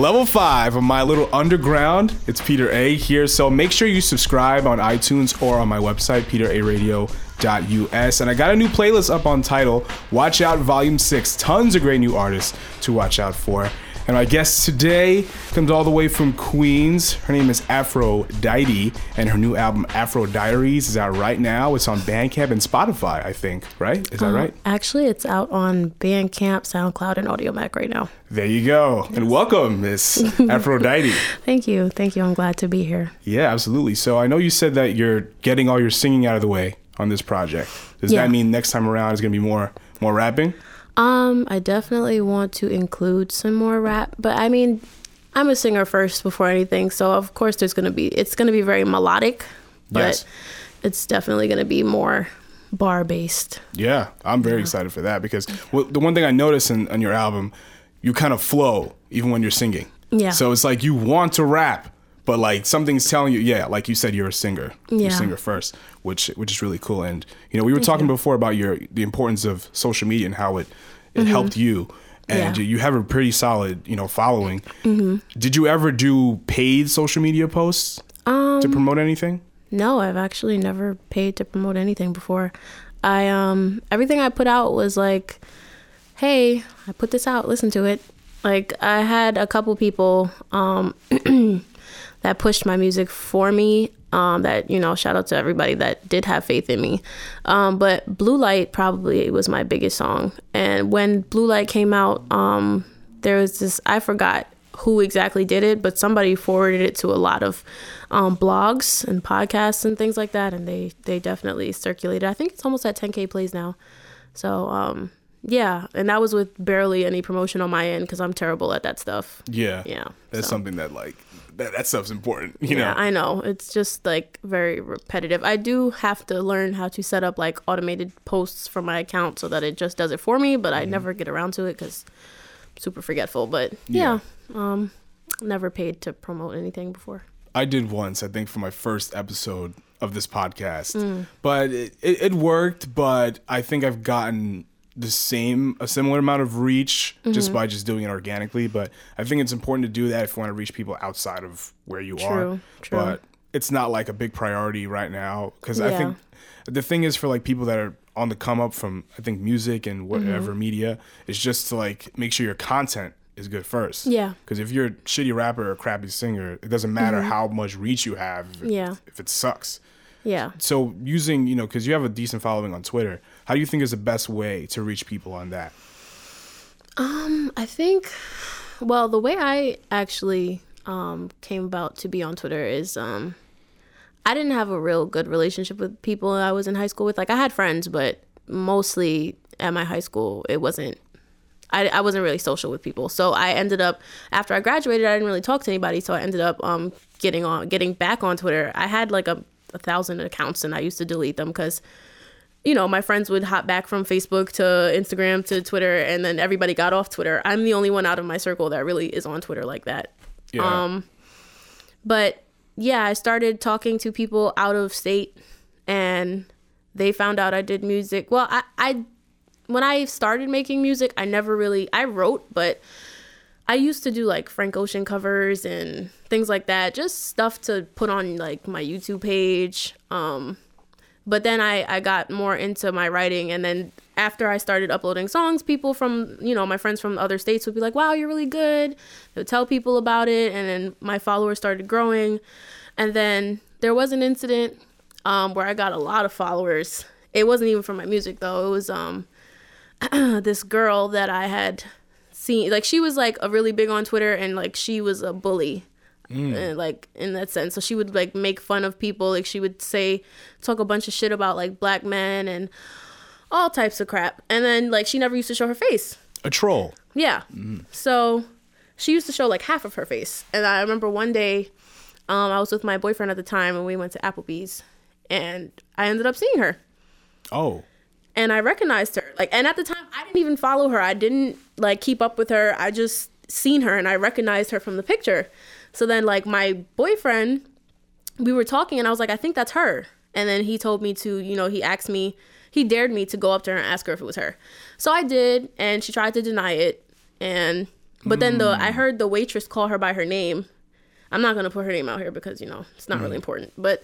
Level five of my little underground. It's Peter A here. So make sure you subscribe on iTunes or on my website, peteraradio.us. And I got a new playlist up on Tidal, Watch Out Volume 6. Tons of great new artists to watch out for. And my guest today comes all the way from Queens. Her name is Aphrodite, and her new album Afro Diaries is out right now. It's on Bandcamp and Spotify, I think. Right? Is that Uh, right? Actually, it's out on Bandcamp, SoundCloud, and Audiomack right now. There you go. And welcome, Miss Aphrodite. Thank you. Thank you. I'm glad to be here. Yeah, absolutely. So I know you said that you're getting all your singing out of the way on this project. Does Yeah. that mean next time around is going to be more more rapping? Um, I definitely want to include some more rap, but I mean, I'm a singer first before anything, so of course there's gonna be it's gonna be very melodic, but Yes. it's definitely gonna be more bar based. Yeah, I'm very excited for that because well, the one thing I noticed in, on your album, you kind of flow even when you're singing. Yeah. So it's like you want to rap, but like something's telling you, yeah, like you said, you're a singer. You're a singer first, which which is really cool. And you know, we were talking before about your the importance of social media and how it it helped you. And Mm-hmm. Yeah. you have a pretty solid, you know, following. Did you ever do paid social media posts Um, to promote anything? No, I've actually never paid to promote anything before. I um everything I put out was like, hey, I put this out, listen to it. Like I had a couple people um that pushed my music for me. Um, that you know, shout out to everybody that did have faith in me. Um, but Blue Light probably was my biggest song. And when Blue Light came out, um, there was this I forgot who exactly did it, but somebody forwarded it to a lot of um, blogs and podcasts and things like that, and they they definitely circulated. I think it's almost at 10k plays now. So um, yeah, and that was with barely any promotion on my end because I'm terrible at that stuff. Yeah. Yeah, That's so. something that like that, that stuff's important, you Yeah, know. I know. It's just like very repetitive. I do have to learn how to set up like automated posts for my account so that it just does it for me, but I never get around to it because super forgetful. But yeah, um, never paid to promote anything before. I did once, I think, for my first episode of this podcast, Mm. but it, it, it worked. But I think I've gotten the same, a similar amount of reach Mm-hmm. just by just doing it organically. But I think it's important to do that if you want to reach people outside of where you are. True, true. But it's not like a big priority right now because I think the thing is for like people that are on the come up from I think music and whatever Mm-hmm. media is just to like make sure your content is good first. Yeah. Because if you're a shitty rapper or a crappy singer, it doesn't matter how much reach you have. If it, Mm-hmm. Yeah. If it sucks. Yeah. So using you know because you have a decent following on Twitter, how do you think is the best way to reach people on that? Um, I think, well, the way I actually um, came about to be on Twitter is um, I didn't have a real good relationship with people I was in high school with. Like, I had friends, but mostly at my high school, it wasn't. I, I wasn't really social with people, so I ended up after I graduated, I didn't really talk to anybody. So I ended up um, getting on, getting back on Twitter. I had like a, a thousand accounts, and I used to delete them because you know, my friends would hop back from Facebook to Instagram to Twitter, and then everybody got off Twitter. I'm the only one out of my circle that really is on Twitter like that. Yeah. Um, But yeah, I started talking to people out of state, and they found out I did music. Well, I, I when I started making music, I never really I wrote, but I used to do like Frank Ocean covers and things like that, just stuff to put on like my YouTube page. Um, but then I, I got more into my writing and then after I started uploading songs, people from you know, my friends from other states would be like, Wow, you're really good. They would tell people about it and then my followers started growing. And then there was an incident um, where I got a lot of followers. It wasn't even from my music though. It was um this girl that I had seen like she was like a really big on Twitter and like she was a bully. Uh, like in that sense. So she would like make fun of people. Like she would say talk a bunch of shit about like black men and all types of crap. And then like she never used to show her face. A troll. Yeah. So she used to show like half of her face. And I remember one day um, I was with my boyfriend at the time and we went to Applebee's and I ended up seeing her Oh. and I recognized her. Like, and at the time, I didn't even follow her. I didn't like keep up with her. I just seen her and I recognized her from the picture. So then, like, my boyfriend, we were talking, and I was like, I think that's her. And then he told me to, you know, he asked me, he dared me to go up to her and ask her if it was her. So I did, and she tried to deny it. And But then the I heard the waitress call her by her name. I'm not gonna put her name out here because you know it's not really important. But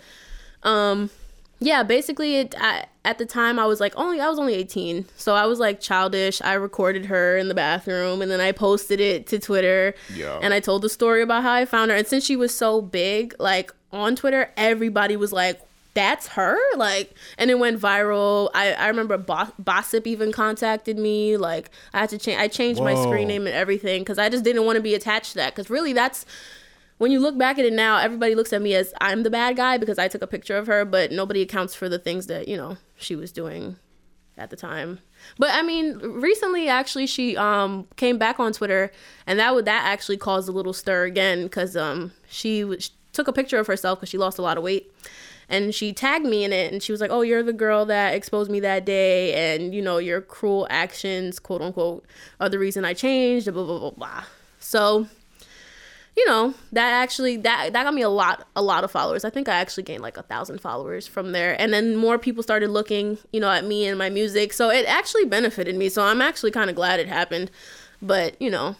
um, yeah, basically, it I, at the time I was like only I was only 18, so I was like childish. I recorded her in the bathroom and then I posted it to Twitter. Yeah. And I told the story about how I found her. And since she was so big, like on Twitter, everybody was like, "That's her!" Like, and it went viral. I I remember Bo- Bossip even contacted me. Like, I had to change. I changed my screen name and everything because I just didn't want to be attached to that. Because really, that's when you look back at it now, everybody looks at me as I'm the bad guy because I took a picture of her, but nobody accounts for the things that, you know, she was doing at the time. But I mean, recently actually she um came back on Twitter and that would that actually caused a little stir again cuz um she was, took a picture of herself cuz she lost a lot of weight. And she tagged me in it and she was like, "Oh, you're the girl that exposed me that day and you know, your cruel actions, quote unquote, are the reason I changed, blah blah blah blah." So, you know that actually that that got me a lot a lot of followers. I think i actually gained like a thousand followers from there. And then more people started looking you know at me and my music. So it actually benefited me. So i'm actually kind of glad it happened. But you know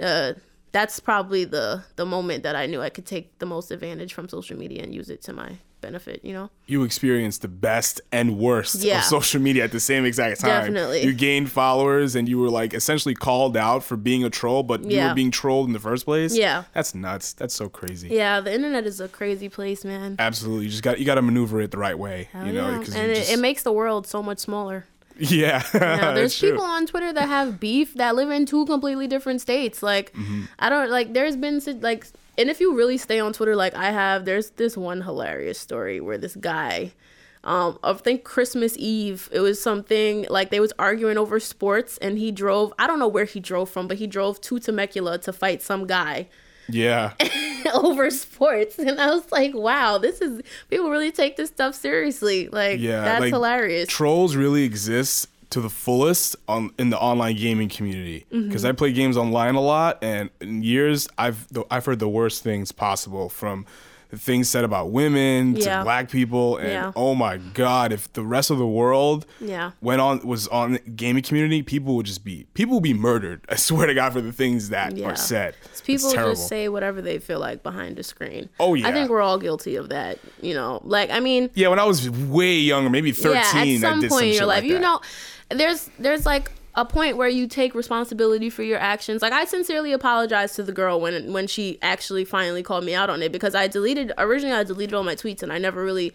uh that's probably the the moment that i knew i could take the most advantage from social media and use it to my benefit you know You experienced the best and worst Yeah. of social media at the same exact time. Definitely. You gained followers and you were like essentially called out for being a troll, but you were being trolled in the first place. Yeah. That's nuts. That's so crazy. yeah the internet is a crazy place man Absolutely. You just got you got to maneuver it the right way, you know, yeah. and it, it makes the world so much smaller yeah. There's true. people on Twitter that have beef that live in two completely different states. Like, Mm-hmm. I don't like. There's been like, and if you really stay on Twitter, like I have, there's this one hilarious story where this guy, um, I think Christmas Eve, it was something like they was arguing over sports, and he drove. I don't know where he drove from, but he drove to Temecula to fight some guy Yeah. over sports, and I was like, wow, this is people really take this stuff seriously. Like, Yeah, that's like, hilarious. Trolls really exist to the fullest on in the online gaming community Mm-hmm. because I play games online a lot, and in years I've I've heard the worst things possible from things said about women Yeah. to black people, and Yeah. oh my god, if the rest of the world Yeah. went on was on the gaming community, people would just be people would be murdered. I swear to God for the things that Yeah. are said. It's People terrible. just say whatever they feel like behind the screen. Oh, yeah. I think we're all guilty of that. You know, like I mean, yeah, when I was way younger, maybe thirteen, yeah, at some point in your life, like you know, there's there's like a point where you take responsibility for your actions. Like I sincerely apologize to the girl when when she actually finally called me out on it because I deleted originally I deleted all my tweets and I never really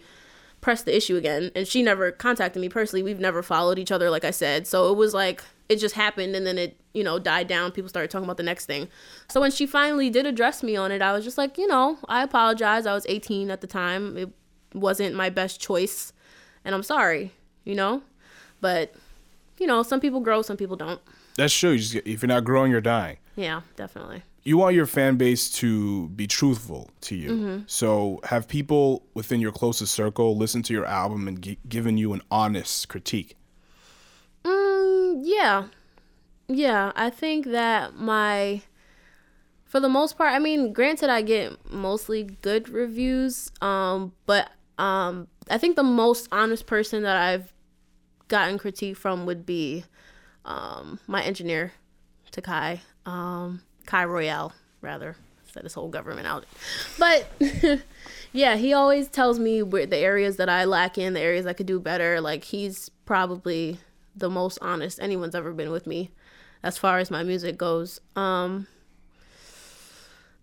pressed the issue again and she never contacted me personally. We've never followed each other like I said. So it was like it just happened and then it, you know, died down. People started talking about the next thing. So when she finally did address me on it, I was just like, you know, I apologize. I was 18 at the time. It wasn't my best choice and I'm sorry, you know? But you know, some people grow, some people don't. That's true. You just, if you're not growing, you're dying. Yeah, definitely. you want your fan base to be truthful to you. Mm-hmm. So have people within your closest circle listen to your album and gi- given you an honest critique. Mm, yeah. Yeah, I think that my for the most part, I mean, granted I get mostly good reviews, um, but um I think the most honest person that I've gotten critique from would be um my engineer, Takai, um Kai Royale rather. Set his whole government out. But yeah, he always tells me where the areas that I lack in, the areas I could do better. Like he's probably the most honest anyone's ever been with me as far as my music goes. Um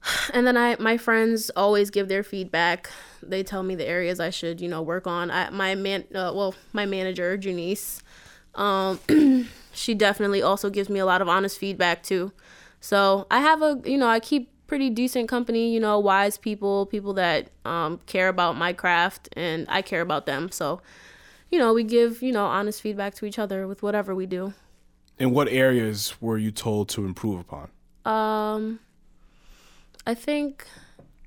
and then I my friends always give their feedback. They tell me the areas I should, you know, work on. I my man uh, well, my manager, Janice, um she definitely also gives me a lot of honest feedback too. So, I have a, you know, I keep pretty decent company, you know, wise people, people that um care about my craft and I care about them. So, you know, we give, you know, honest feedback to each other with whatever we do. In what areas were you told to improve upon? Um, I think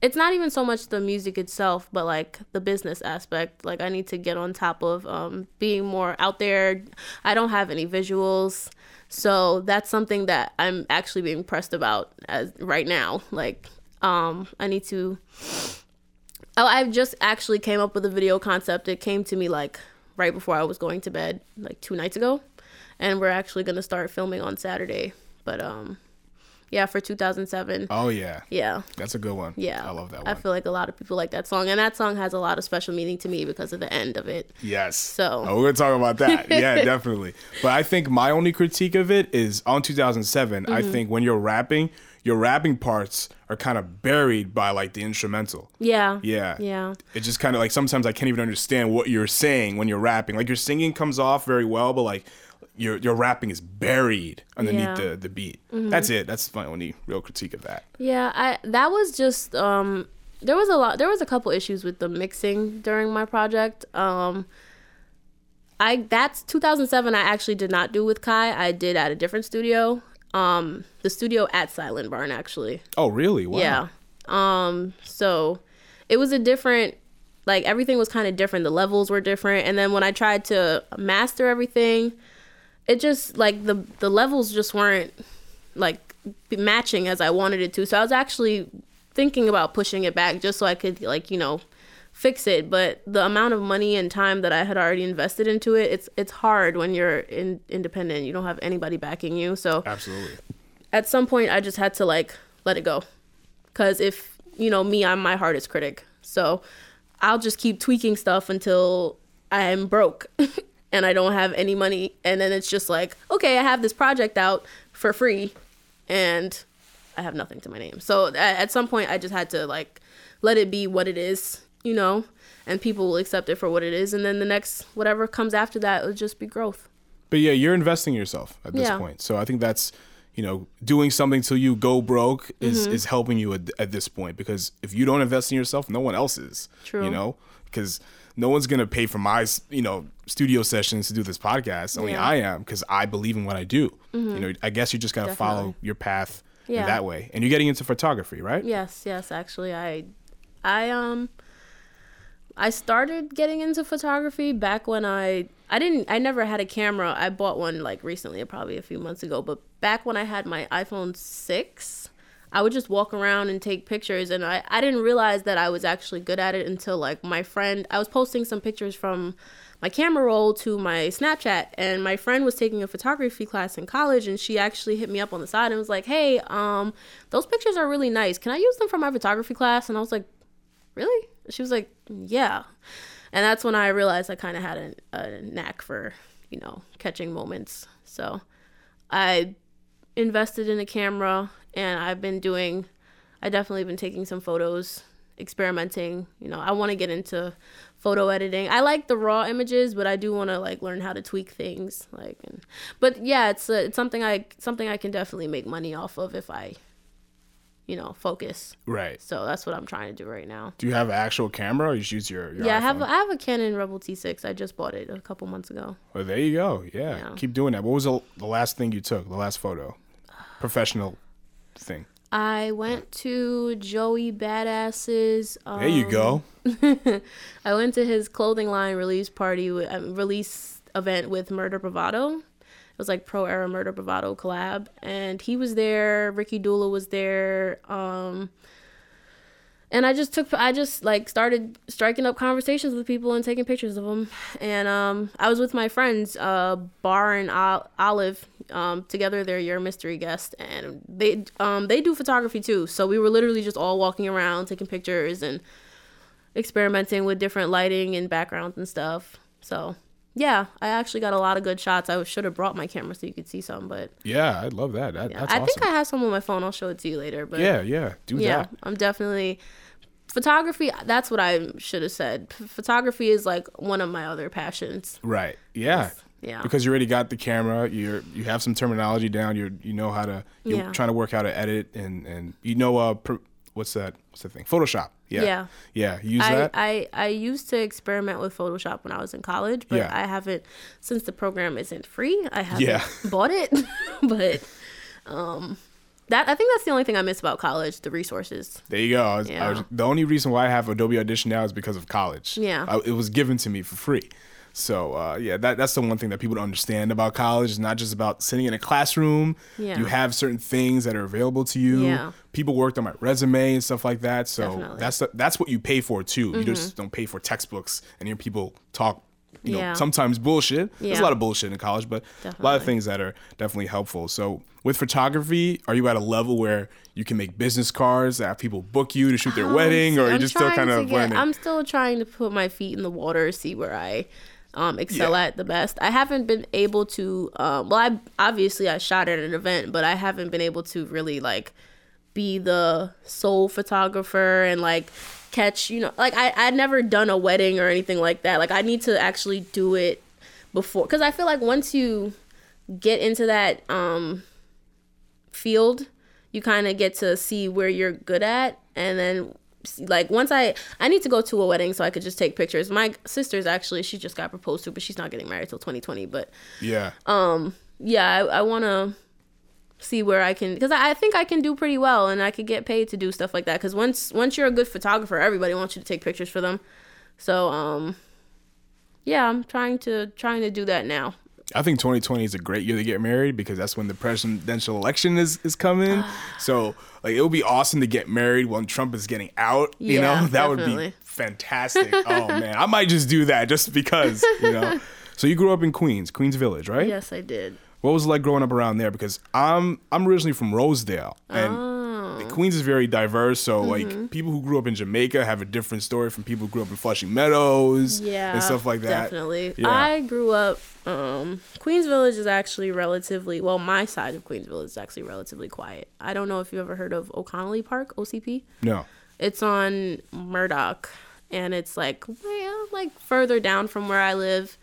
it's not even so much the music itself, but like the business aspect. Like I need to get on top of um, being more out there. I don't have any visuals, so that's something that I'm actually being pressed about as right now. Like um, I need to. Oh, I just actually came up with a video concept. It came to me like right before I was going to bed, like two nights ago, and we're actually gonna start filming on Saturday. But um, Yeah, for 2007. Oh yeah, Yeah. that's a good one. Yeah. I love that one. I feel like a lot of people like that song. And that song has a lot of special meaning to me because of the end of it. Yes. So- oh, we're gonna talk about that. Yeah, definitely. But I think my only critique of it is on 2007. I Mm-hmm. think when you're rapping, your rapping parts are kind of buried by like the instrumental. Yeah. Yeah. Yeah. It just kind of like sometimes I can't even understand what you're saying when you're rapping. Like your singing comes off very well, but like your your rapping is buried underneath Yeah. Mm-hmm. the the beat. That's it. That's my only real critique of that. Yeah, I that was just um there was a lot there was a couple issues with the mixing during my project. Um I that's 2007 I actually did not do with Kai. I did at a different studio. Um the studio at Silent Barn actually. Oh, really? Wow. Yeah. Um so it was a different like everything was kind of different. The levels were different and then when I tried to master everything, it just like the the levels just weren't like matching as I wanted it to. So I was actually thinking about pushing it back just so I could like, you know, fix it, but the amount of money and time that I had already invested into it, it's it's hard when you're in, independent. You don't have anybody backing you. So Absolutely. at some point I just had to like let it go. Cuz if, you know, me, I'm my hardest critic. So I'll just keep tweaking stuff until I'm broke and I don't have any money and then it's just like, okay, I have this project out for free and I have nothing to my name. So at, some point I just had to like let it be what it is, you know, and people will accept it for what it is and then the next whatever comes after that will just be growth. But yeah, you're investing yourself at this Yeah. point. So I think that's, you know, doing something till you go broke is Mm-hmm. is helping you at, at this point because if you don't invest in yourself, no one else is. True. You know, because no one's gonna pay for my, you know, studio sessions to do this podcast. Only Yeah. Mm-hmm. I am because I believe in what I do. You know, I guess you just gotta follow your path Yeah. that way. And you're getting into photography, right? Yes, yes, actually I I um I started getting into photography back when I I didn't I never had a camera. I bought one like recently, probably a few months ago, but back when I had my iPhone 6, I would just walk around and take pictures and I I didn't realize that I was actually good at it until like my friend I was posting some pictures from my camera roll to my Snapchat and my friend was taking a photography class in college and she actually hit me up on the side and was like, "Hey, um those pictures are really nice. Can I use them for my photography class?" And I was like, really? She was like, yeah. And that's when I realized I kind of had a, a knack for, you know, catching moments. So I invested in a camera and I've been doing, I definitely been taking some photos, experimenting. You know, I want to get into photo editing. I like the raw images, but I do want to like learn how to tweak things. Like, and, but yeah, it's, uh, it's something I, something I can definitely make money off of if I, you know, focus. Right. So that's what I'm trying to do right now. Do you have an actual camera or you just use your, your Yeah, I have iPhone? I have a Canon Rebel T6. I just bought it a couple months ago. Well, there you go. Yeah. Yeah. Keep doing that. What was the, the last thing you took? The last photo? Professional thing. I went to Joey Badass's. Um, There you go. I went to his clothing line release party, um, release event with Murder Bravado. It was like pro era Murder Bravado collab, and he was there. Ricky Dula was there. Um, and I just took, I just like started striking up conversations with people and taking pictures of them. And um, I was with my friends, uh, Bar and Olive. Um, together, they're your mystery guest, and they um they do photography too. So we were literally just all walking around taking pictures and experimenting with different lighting and backgrounds and stuff. So yeah, I actually got a lot of good shots. I should have brought my camera so you could see some, but Yeah, I'd love that. that yeah, I awesome. think I have some on my phone. I'll show it to you later. But yeah, yeah. Do that. yeah, that. I'm definitely photography. That's what I should have said. P- photography is like one of my other passions. Right. Yeah. Yeah. Because you already got the camera, you're you have some terminology down. You're you know how to you're Yeah. trying to work how to edit and and you know uh pr- what's that what's the thing Photoshop. Yeah. Yeah. Yeah. Use I, that. I, I used to experiment with Photoshop when I was in college, but Yeah. I haven't since the program isn't free. I haven't Yeah. bought it, but um, that I think that's the only thing I miss about college: the resources. there you go. I was, I Yeah. was, the only reason why I have Adobe Audition now is because of college. Yeah. I, it was given to me for free. So uh, yeah, that, that's the one thing that people don't understand about college. It's not just about sitting in a classroom. Yeah. You have certain things that are available to you. Yeah. People worked on my resume and stuff like that. So Definitely. that's the, that's what you pay for too. You Mm-hmm. just don't pay for textbooks and hear people talk you know Yeah. sometimes bullshit. Yeah. There's a lot of bullshit in college, but a lot of things that are definitely helpful. So with photography, are you at a level where you can make business cards that have people book you to shoot their wedding, or are you I'm just still kind of get- learning? I'm still trying to put my feet in the water, see where I um, excel Yeah. at the best. I haven't been able to. Um, well, I obviously I shot at an event, but I haven't been able to really like be the sole photographer and like catch. You know, like I I'd never done a wedding or anything like that. Like I need to actually do it before because I feel like once you get into that um field you kind of get to see where you're good at and then like once i i need to go to a wedding so i could just take pictures. My sister's actually she just got proposed to but she's not getting married till 2020 but yeah, um, yeah i, I want to see where i can because I, I think i can do pretty well and i could get paid to do stuff like that because once once you're a good photographer everybody wants you to take pictures for them. So um yeah i'm trying to trying to do that now I think 2020 is a great year to get married because that's when the presidential election is is coming. so like it would be awesome to get married when Trump is getting out. You Yeah, know that would be fantastic. oh man, I might just do that just because. You know. So you grew up in Queens, Queens Village, right? yes i did What was it like growing up around there? Because I'm I'm originally from Rosedale, and Oh. Queens is very diverse. So Mm-hmm. like people who grew up in Jamaica have a different story from people who grew up in Flushing Meadows, yeah and stuff like that. definitely Yeah. i grew up um queens village is actually relatively well my side of queens village is actually relatively quiet i don't know if you ever heard of o'connelly park ocp No. it's on murdoch and it's like well, like further down from where i live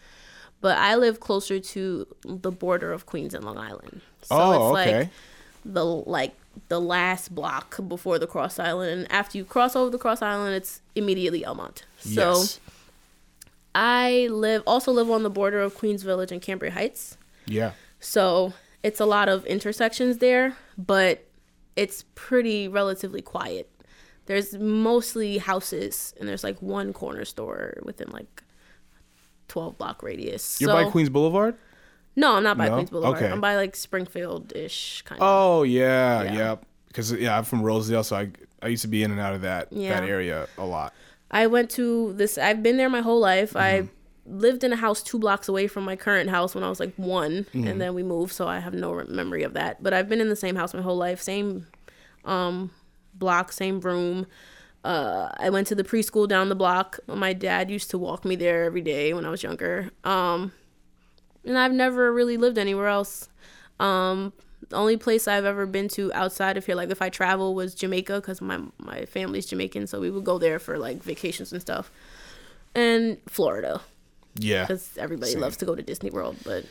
but i live closer to the border of queens and long island so oh, it's okay. like the like the last block before the cross island and after you cross over the cross island it's immediately elmont so yes. I live also live on the border of Queens Village and Cambria Heights. Yeah. So it's a lot of intersections there, but it's pretty relatively quiet. There's mostly houses and there's like one corner store within like 12 block radius. You're so, by Queens Boulevard. No, I'm not by No? Queens Boulevard. Okay. I'm by like Springfield ish kind of. Oh yeah, Yeah. yeah. Because yeah, I'm from Rosedale, so I I used to be in and out of that Yeah. that area a lot. I went to this. I've been there my whole life. I Mm-hmm. lived in a house two blocks away from my current house when I was like one, Mm-hmm. and then we moved, so I have no memory of that. But I've been in the same house my whole life, same um, block, same room. Uh, I went to the preschool down the block. My dad used to walk me there every day when I was younger. Um, and I've never really lived anywhere else. Um, the only place I've ever been to outside of here, like if I travel, was Jamaica because my my family's Jamaican, so we would go there for like vacations and stuff. And Florida Yeah. because everybody Same. loves to go to Disney World, but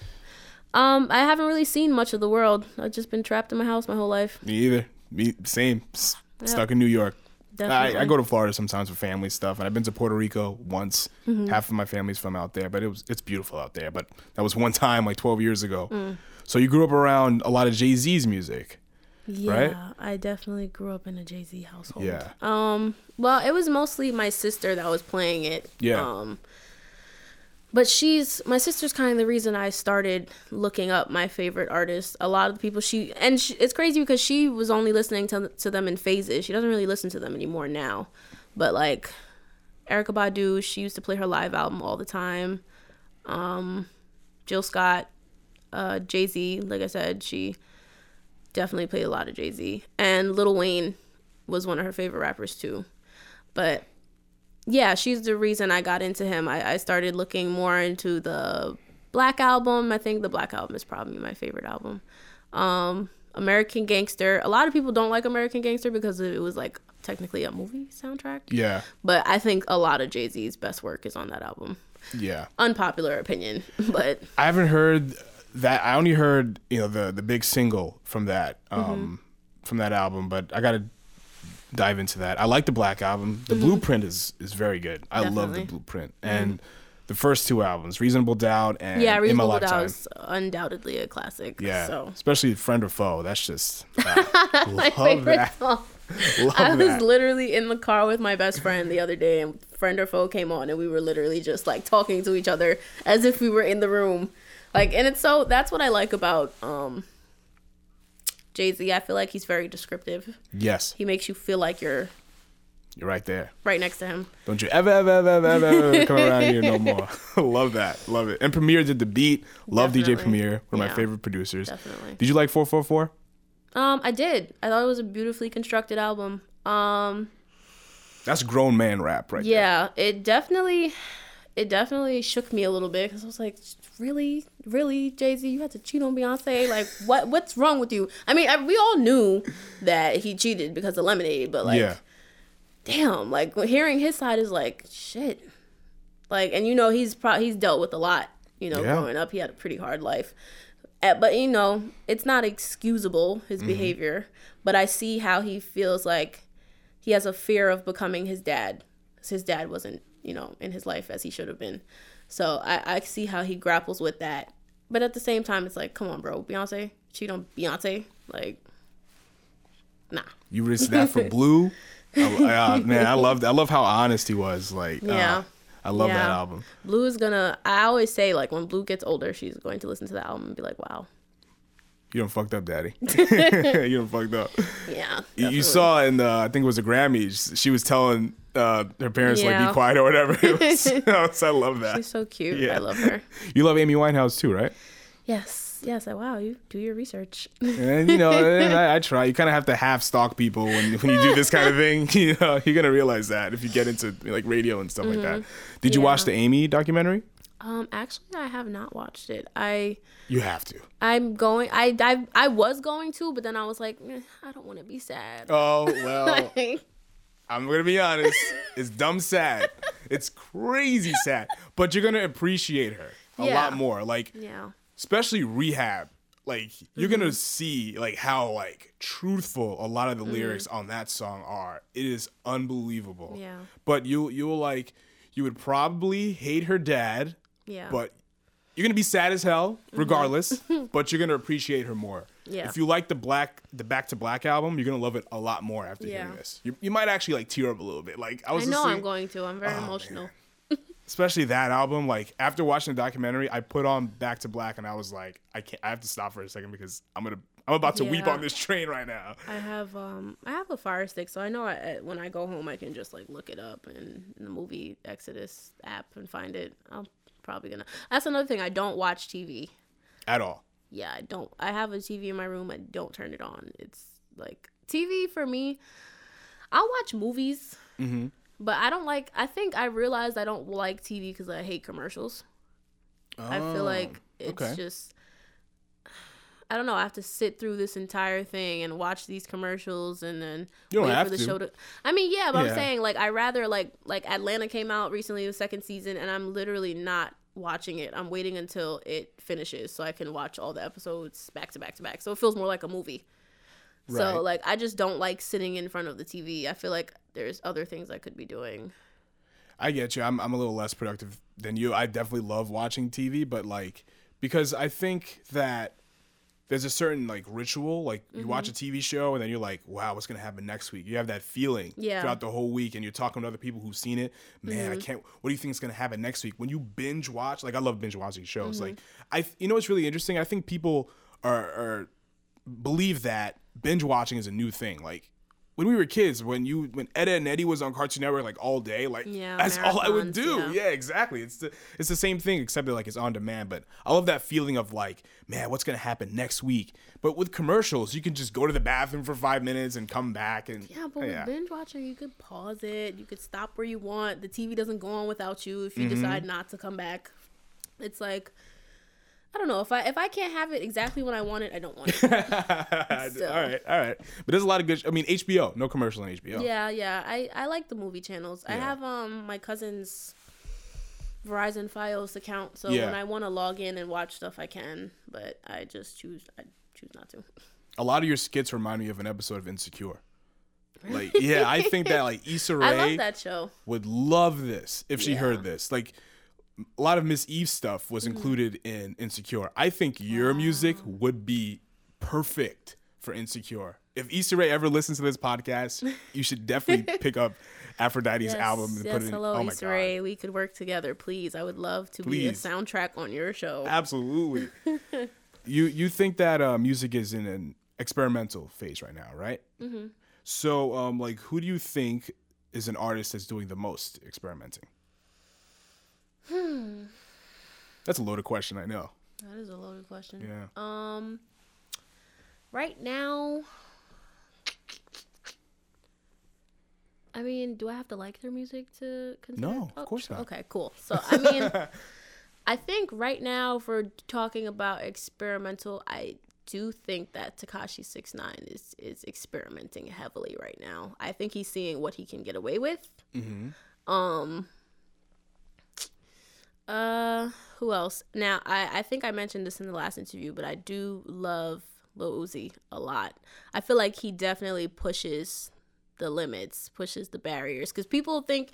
um, I haven't really seen much of the world. I've just been trapped in my house my whole life. Me either. Me same. S- Stuck in New York. I, I go to Florida sometimes for family stuff, and I've been to Puerto Rico once. Mm-hmm. Half of my family's from out there, but it was it's beautiful out there. But that was one time, like 12 years ago. Mm. So you grew up around a lot of Jay Z's music. Yeah, right? I definitely grew up in a Jay Z household. Yeah. Um. Well, it was mostly my sister that was playing it. Yeah. Um. But she's my sister's kind of the reason I started looking up my favorite artists. A lot of the people she and she, it's crazy because she was only listening to to them in phases. She doesn't really listen to them anymore now. But like Erykah Badu, she used to play her live album all the time. Um, Jill Scott, uh, Jay Z, like I said, she definitely played a lot of Jay Z. And Lil Wayne was one of her favorite rappers too. But yeah, she's the reason I got into him. I, I started looking more into the Black album. I think the Black album is probably my favorite album. Um, American Gangster. A lot of people don't like American Gangster because it was like technically a movie soundtrack. Yeah. But I think a lot of Jay Z's best work is on that album. Yeah. Unpopular opinion, but I haven't heard that. I only heard you know the the big single from that um Mm-hmm. from that album, but I gotta dive into that. I like the Black album. The Blueprint is is very good. I love the Mm-hmm. Definitely. Mm-hmm. Blueprint and the first two albums, Reasonable Doubt and yeah, In My Reasonable Lifetime. Doubt is undoubtedly a classic. Yeah, So especially Friend or Foe. That's just uh, my love favorite that. song. Love I was that. literally in the car with my best friend the other day, and friend or foe came on, and we were literally just like talking to each other as if we were in the room. Like, and it's so that's what I like about um Jay Z. I feel like he's very descriptive. yes, He makes you feel like you're You're right there. right next to him. Don't you ever, ever, ever, ever, ever, come around here no more. Love that. Love it. And Premier did the beat. Love DJ Premier, one of my favorite producers. Definitely. Did you like 444? Um, I did. I thought it was a beautifully constructed album. Um, That's grown man rap right yeah, it definitely, it definitely shook me a little bit because I was like, really, really, Jay Z, you had to cheat on Beyonce? Like, what, what's wrong with you? I mean, I, we all knew that he cheated because of Lemonade, but like, yeah. damn, like hearing his side is like shit. Like, and you know, he's pro- he's dealt with a lot. You know, Yeah. growing up, he had a pretty hard life. Uh, but you know, it's not excusable his behavior. But I see how he feels like he has a fear of becoming his dad. his dad wasn't, you know, in his life as he should have been. So I, I see how he grapples with that. But at the same time, it's like, come on, bro, Beyonce, cheat on Beyonce, like, nah. You risked that for Blue. I, uh, man, I love I love how honest he was. Like, uh, Yeah. I love that album. Blue is gonna. I always say like when Blue gets older, she's going to listen to the album and be like, "Wow, You don't fucked up, daddy. you don't fucked up. yeah." You- You definitely." saw in the, I think it was the Grammys, she was telling uh, her parents, like, be quiet or whatever. Was, I love that. She's so cute. Yeah. I love her. You love Amy Winehouse too, right? Yes, yes. I, wow, you do your research. And you know, I, I try. You kind of have to half stalk people when when you do this kind of thing. You know, you're gonna realize that if you get into like radio and stuff like that. Did you Mm-hmm. Watch the Amy documentary? Um, actually, I have not watched it. I You have to. I'm going. I I, I was going to, but then I was like, "Eh, I don't want to be sad. Oh well, I'm gonna be honest. It's dumb sad. It's crazy sad. But you're gonna appreciate her a Yeah. lot more. Like yeah. especially rehab like you're Mm-hmm. gonna see like how like truthful a lot of Mm-hmm. the lyrics on that song are it is unbelievable Yeah. but you you'll like you would probably hate her dad Yeah. but you're gonna be sad as hell regardless but you're gonna appreciate her more Mm-hmm. Yeah. if you like the black the back to black album you're gonna love it a lot more after Yeah. hearing this you, you might actually like tear up a little bit like i was I know listening- I'm going to. I'm very Oh, emotional. especially that album. Like after watching the documentary, I put on Back to Black, and I was like, I can't. I have to stop for a second because I'm gonna. I'm about to weep on this train right now. I have um I have a fire stick, so I know I, when I go home I can just like look it up and in the Kodi Exodus app and find it. I'm probably gonna. That's another thing. I don't watch TV. At all. Yeah, I don't. I have a TV in my room. I don't turn it on. It's like TV for me. I'll watch movies, Mm-hmm. but I don't like. I think I realized I don't like TV because I hate commercials. I feel like it's Oh, okay. just I don't know. I have to sit through this entire thing and watch these commercials and then wait for the to. show to. I mean, yeah, but Yeah. I'm saying like I rather like like Atlanta came out recently the second season and I'm literally not watching it. I'm waiting until it finishes so I can watch all the episodes back to back to back. So it feels more like a movie. Right. So like I just don't like sitting in front of the TV. I feel like there's other things I could be doing. I get you. I'm I'm a little less productive than you. I definitely love watching TV, but like because I think that there's a certain like ritual. Like you watch a Mm-hmm. TV show and then you're like, wow, what's gonna happen next week? You have that feeling Yeah. throughout the whole week, and you're talking to other people who've seen it. Man, Mm-hmm. I can't. What do you think is gonna happen next week? When you binge watch, like I love binge watching shows. Mm-hmm. Like I, you know, what's really interesting. I think people are are believe that binge watching is a new thing. Like when we were kids, when you when Ed, Edd n Eddy was on Cartoon Network like all day, like Yeah, that's all I would do. yeah. Yeah. exactly. It's the it's the same thing except that like it's on demand. But I love that feeling of like, man, what's gonna happen next week? But with commercials, you can just go to the bathroom for five minutes and come back and Yeah, but with binge watching, you could pause it. You could stop where you want. The TV doesn't go on without you if you Mm-hmm. decide not to come back. It's like I don't know if I if I can't have it exactly when I want it, I don't want it. So. all right, all right. But there's a lot of good. I mean, HBO, no commercial on HBO. yeah, yeah. I I like the movie channels. I have um my cousin's Verizon Fios account, so Yeah. when I want to log in and watch stuff, I can. But I just choose I choose not to. A lot of your skits remind me of an episode of Insecure. Like, yeah, I think that like Issa Rae. I love that show. would love this if she Yeah. heard this. Like a lot of Miss Eve stuff was Mm-hmm. included in Insecure. I think your music would be perfect for Insecure. If Issa Rae ever listens to this podcast, you should definitely pick up Aphrodite's Yes, album and yes, put it in. hello, oh Issa. Rae. We could work together, please. I would love to be a soundtrack on your show. Absolutely. you you think that uh, music is in an experimental phase right now, right? Mm-hmm. So, um, like, who do you think is an artist that's doing the most experimenting? Hmm. That's a loaded question, I know. That is a loaded question. Yeah. Um. Right now. I mean, do I have to like their music to consider? No, of course not. Okay, cool. So I mean, I think right now, for talking about experimental, I do think that Tekashi Six Nine is is experimenting heavily right now. I think he's seeing what he can get away with. Um. Uh, who else? Now, I I think I mentioned this in the last interview, but I do love Lil Uzi a lot. I feel like he definitely pushes the limits, pushes the barriers because people think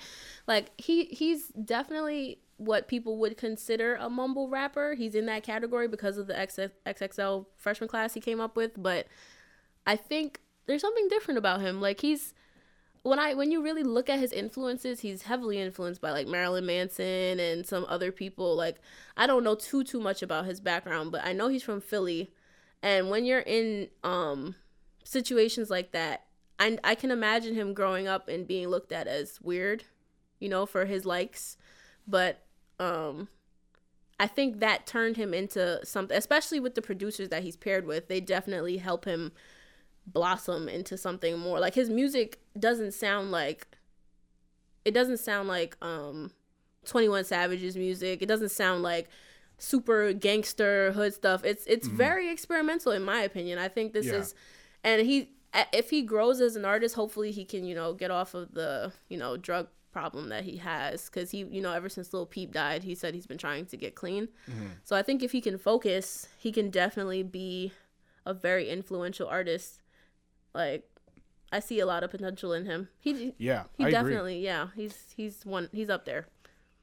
like he he's definitely what people would consider a mumble rapper. He's in that category because of the XX, XXL freshman class he came up with, but I think there's something different about him. Like he's when I when you really look at his influences, he's heavily influenced by like Marilyn Manson and some other people. Like I don't know too too much about his background, but I know he's from Philly. And when you're in um situations like that, I I can imagine him growing up and being looked at as weird, you know, for his likes. But um I think that turned him into something, especially with the producers that he's paired with. They definitely help him blossom into something more. Like his music doesn't sound like it doesn't sound like um 21 Savage's music. It doesn't sound like super gangster hood stuff. It's it's very experimental in my opinion. I think this Yeah. is and he if he grows as an artist, hopefully he can, you know, get off of the, you know, drug problem that he has cuz he, you know, ever since Lil Peep died, he said he's been trying to get clean. So I think if he can focus, he can definitely be a very influential artist. Like I see a lot of potential in him. He Yeah, he I agree. definitely, yeah. He's he's one he's up there.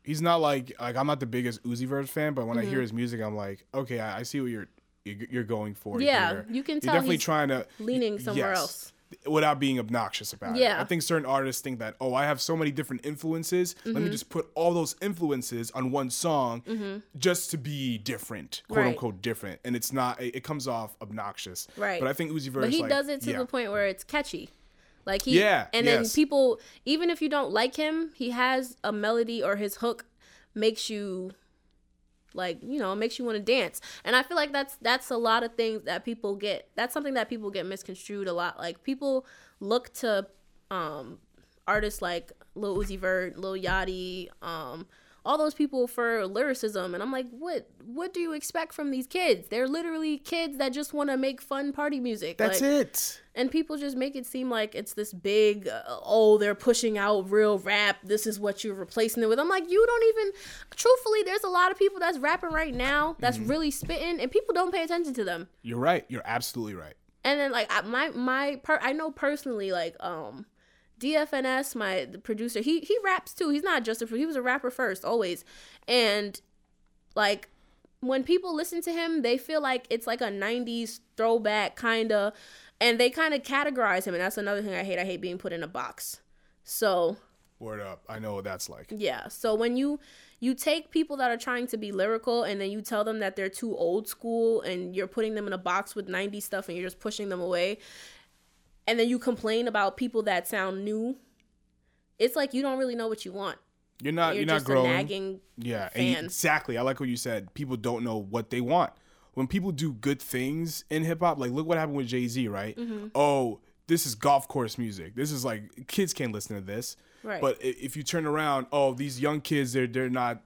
He's not like like I'm not the biggest Uzi Vert fan, but when I Mm-hmm. hear his music, I'm like, okay, I, I see what you're you're going for. Yeah, here. you can You're definitely he's trying to leaning somewhere yes, else. Without being obnoxious about it. Yeah. I think certain artists think that oh, I have so many different influences. Let Mm-hmm. me just put all those influences on one song just to be different, quote Right. unquote different, and it's not. It, it comes off obnoxious. Right. But I think Uzi Vert. But he like, does it to yeah. the point where it's catchy. Like he Yeah, and yes. then people even if you don't like him, he has a melody or his hook makes you like, you know, it makes you want to dance. And I feel like that's that's a lot of things that people get that's something that people get misconstrued a lot. Like people look to um artists like Lil Uzi Vert, Lil Yachty, um all those people for lyricism and I'm like, "What what do you expect from these kids? They're literally kids that just want to make fun party music." That's Like, it. and people just make it seem like it's this big uh, oh they're pushing out real rap this is what you're replacing it with i'm like you don't even truthfully there's a lot of people that's rapping right now that's Mm-hmm. really spitting and people don't pay attention to them You're right. You're absolutely right. and then like my my per i know personally like um dfns my producer he he raps too. He's not just a he was a rapper first always. And like when people listen to him they feel like it's like a 90s throwback kind of and they kind of categorize him and that's another thing i hate. I hate being put in a box. So Word up. I know what that's like. yeah. So when you you take people that are trying to be lyrical and then you tell them that they're too old school and you're putting them in a box with 90s stuff and you're just pushing them away and then you complain about people that sound new it's like you don't really know what you want You're not. you're, You're, not growing. nagging Yeah, you- exactly. I like what you said. People don't know what they want. When people do good things in hip hop, like look what happened with Jay Z, right? Mm-hmm. Oh, this is golf course music. This is like kids can't listen to this. Right. But if you turn around, oh, these young kids, they're they're not.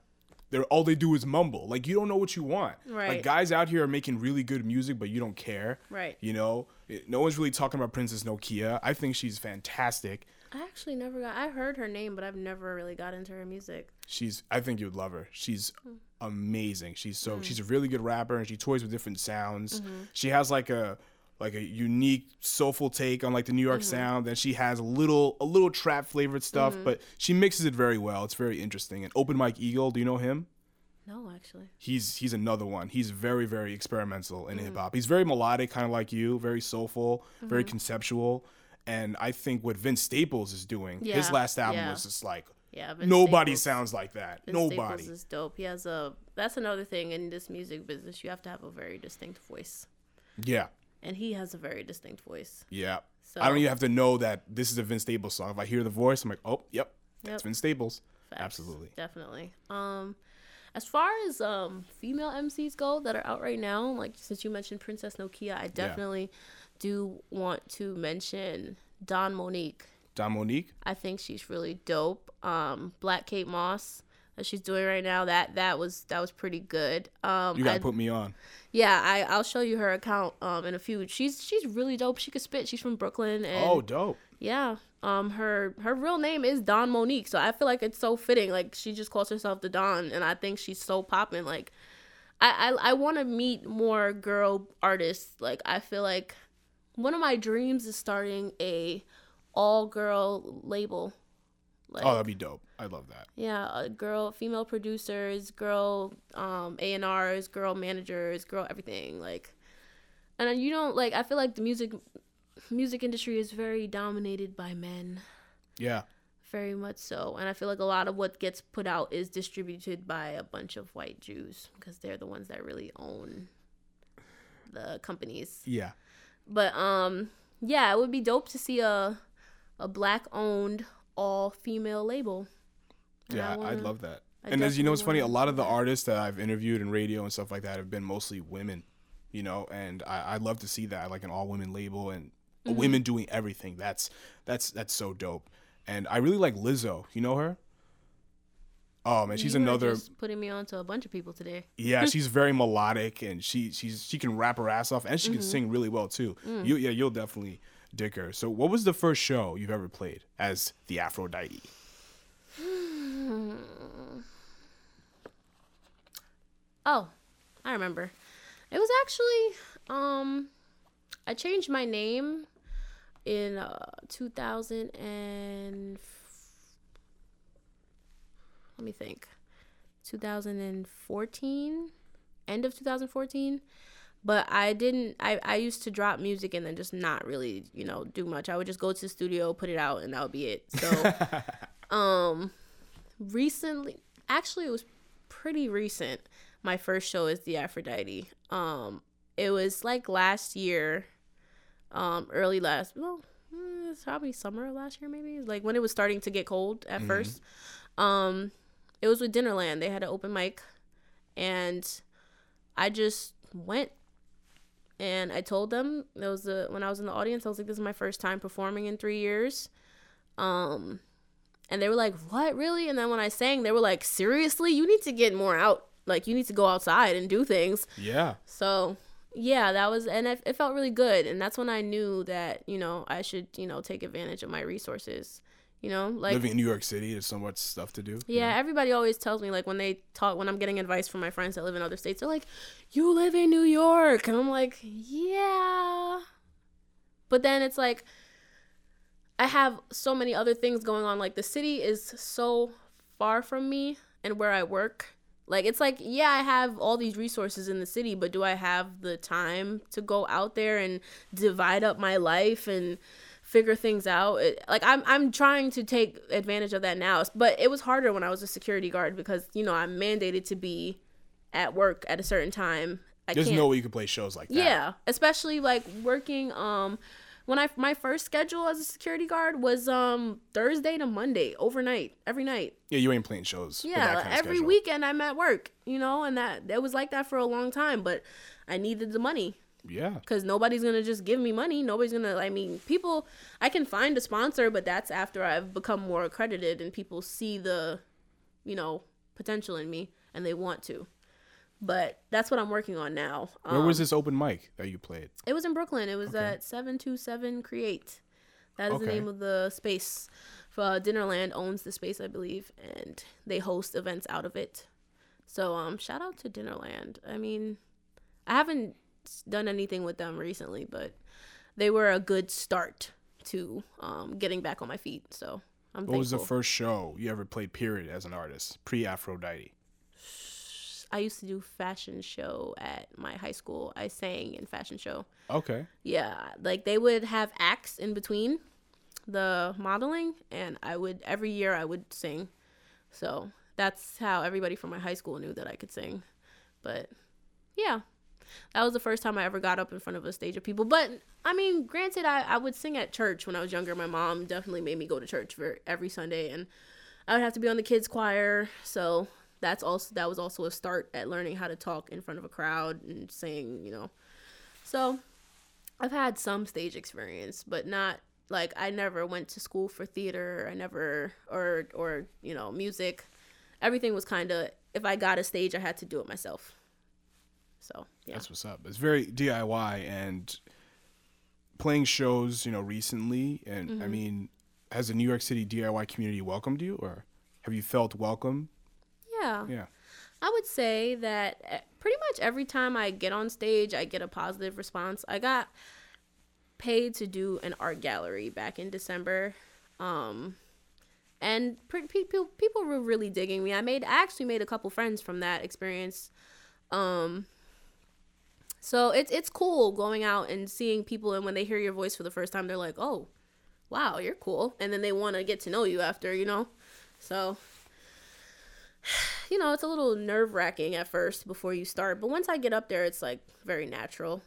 They're all they do is mumble. Like you don't know what you want. Right. Like guys out here are making really good music, but you don't care. Right. You know, no one's really talking about Princess Nokia. I think she's fantastic. i actually never got i heard her name but i've never really got into her music She's I think you would love her. She's Hmm. amazing. She's so she's a really good rapper and she toys with different sounds. Mm-hmm. She has like a like a unique soulful take on like the New York Mm-hmm. sound. Then she has a little a little trap flavored stuff, but she mixes it very well. It's very interesting. And Open Mike Eagle, do you know him? no actually He's he's another one. He's very very experimental Mm-hmm. in hip hop. He's very melodic, kind of like you, very soulful, very Mm-hmm. conceptual. And I think what Vince Staples is doing, yeah. his last album yeah. was just like yeah Vince nobody Staples- sounds like that. Vince nobody. Staples is dope he has a that's another thing in this music business you have to have a very distinct voice yeah. And he has a very distinct voice Yeah. So I don't even have to know that this is a Vince Staples song. If I hear the voice, I'm like, oh, yep, that's Vince Staples. Facts, Absolutely. definitely. Um, as far as um female MCs go that are out right now, like since you mentioned Princess Nokia, I definitely do want to mention Don Monique. Don Monique. I think she's really dope. Um, Black Kate Moss that she's doing right now that that was that was pretty good. Um, You gotta I- put me on. yeah, I I'll show you her account um in a few. She's she's really dope. She could spit. She's from Brooklyn and Oh, dope. yeah. Um her her real name is Don Monique. So I feel like it's so fitting. Like she just calls herself the Don, and I think she's so popping. Like I I, I wanna meet more girl artists. Like I feel like one of my dreams is starting a all girl label. Like Oh, that'd be dope. I love that. yeah, uh, girl, female producers, girl um A and R's, girl managers, girl everything. Like, and you don't like. I feel like the music music industry is very dominated by men, Yeah. very much so. And I feel like a lot of what gets put out is distributed by a bunch of white Jews because they're the ones that really own the companies. Yeah. But um, yeah, it would be dope to see a a black owned all female label. And Yeah, I I'd love that. I and as you know, it's funny. A lot of the artists that I've interviewed in radio and stuff like that have been mostly women. You know, and I, I'd love to see that, like an all women label and Mm-hmm. women doing everything. That's that's that's so dope. And I really like Lizzo. You know her? Oh man, she's You another. putting me on to a bunch of people today. Yeah, she's very melodic and she she's she can rap her ass off and she can Mm-hmm. sing really well too. Mm. You yeah, you'll definitely dig her. So, what was the first show you've ever played as the Aphrodite? Oh, I remember. It was actually um I changed my name in uh 2000 and let me think. 2014, end of 2014. But I didn't I I used to drop music and then just not really, you know, do much. I would just go to the studio, put it out and that would be it. So um recently actually it was pretty recent. My first show is the aphrodite. Um it was like last year um early last well mm, it's probably summer of last year maybe like when it was starting to get cold at first. Um it was with dinnerland. They had an open mic and i just went and i told them it was the when i was in the audience i was like this is my first time performing in three years um and they were like, "What, really?" And then when I sang, they were like, "Seriously, you need to get more out. Like, you need to go outside and do things." Yeah. So, yeah, that was, and it, it felt really good. And that's when I knew that you know I should you know take advantage of my resources. You know, like Living in New York City, there's so much stuff to do. yeah, everybody always tells me like when they talk when I'm getting advice from my friends that live in other states, they're like, "You live in New York," and I'm like, "Yeah," but then it's like I have so many other things going on. Like the city is so far from me and where I work. Like it's like yeah, I have all these resources in the city, but do I have the time to go out there and divide up my life and figure things out? It, like I'm I'm trying to take advantage of that now, but it was harder when I was a security guard because you know I'm mandated to be at work at a certain time. I There's no way you could play shows like that. Yeah, especially like working um when I my first schedule as a security guard was um Thursday to Monday overnight every night. Yeah, you ain't playing shows. with Yeah, that kind every schedule. weekend I'm at work, you know, and that it was like that for a long time, but I needed the money Yeah. cuz nobody's going to just give me money. Nobody's going to I mean, people I can find a sponsor, but that's after I've become more accredited and people see the you know, potential in me and they want to. But that's what I'm working on now. Where Um, was this open mic that you played? it was in Brooklyn. It was at 727 Create. That is the name of the space. Uh, Dinnerland owns the space, I believe, and they host events out of it. So, um, shout out to Dinnerland. I mean, I haven't done anything with them recently, but they were a good start to um, getting back on my feet. So, I'm What was the first show you ever played, period, as an artist? Pre Aphrodite. I used to do fashion show at my high school. I sang in fashion show. Okay. Yeah, like they would have acts in between the modeling, and I would every year I would sing. So that's how everybody from my high school knew that I could sing. But yeah, that was the first time I ever got up in front of a stage of people. But I mean, granted, I, I would sing at church when I was younger. My mom definitely made me go to church for every Sunday, and I would have to be on the kids choir. So that's also that was also a start at learning how to talk in front of a crowd and sing. You know, so I've had some stage experience, but not like I never went to school for theater. I never or or you know music. Everything was kind of if I got a stage, I had to do it myself. So yeah, That's what's up. It's very DIY and playing shows, you know, recently. And Mm-hmm. I mean, has the New York City DIY community welcomed you, or have you felt welcome? yeah. Yeah. I would say that eh, pretty much every time I get on stage, I get a positive response. I got paid to do an art gallery back in December. Um, and people people were really digging me. I made I actually made a couple friends from that experience. Um, so it's it's cool going out and seeing people, and when they hear your voice for the first time, they're like, "Oh, wow, you're cool," and then they want to get to know you after, you know. So you know, it's a little nerve wracking at first before you start, but once I get up there, it's like very natural.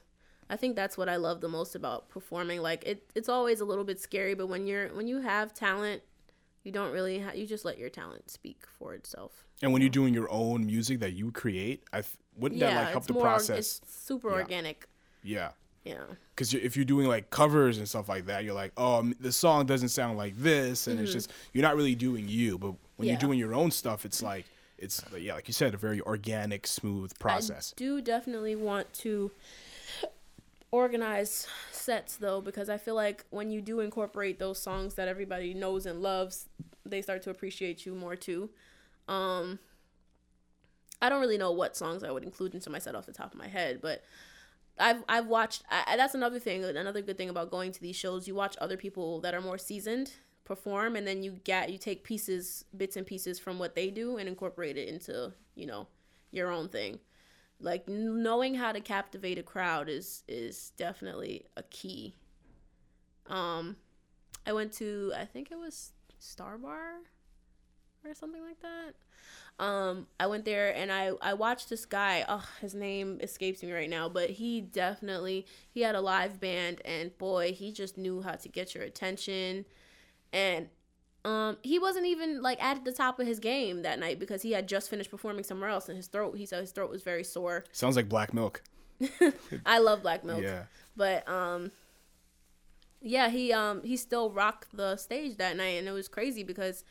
I think that's what I love the most about performing. Like it, it's always a little bit scary, but when you're when you have talent, you don't really ha- you just let your talent speak for itself. And when you're doing your own music that you create, I th- wouldn't that like help the more process? It's super Yeah. organic. Yeah. Yeah. Because if you're doing like covers and stuff like that, you're like, oh, the song doesn't sound like this, and it's just you're not really doing you. But when Mm-hmm. Yeah. you're doing your own stuff, it's like it's yeah, like you said, a very organic, smooth process. I do definitely want to organize sets though because I feel like when you do incorporate those songs that everybody knows and loves, they start to appreciate you more too. Um I don't really know what songs I would include into my set off the top of my head, but I've I've watched. I- that's another thing. Another good thing about going to these shows, you watch other people that are more seasoned perform, and then you get you take pieces, bits and pieces from what they do, and incorporate it into you know your own thing. Like knowing how to captivate a crowd is is definitely a key. Um, I went to I think it was Star Bar or something like that. Um, I went there and I I watched this guy. Oh, his name escapes me right now, but he definitely he had a live band and boy, he just knew how to get your attention. And um, he wasn't even like at the top of his game that night because he had just finished performing somewhere else and his throat. He said his throat was very sore. Sounds like Black Milk. I love Black Milk. Yeah. But um yeah, he um he still rocked the stage that night and it was crazy because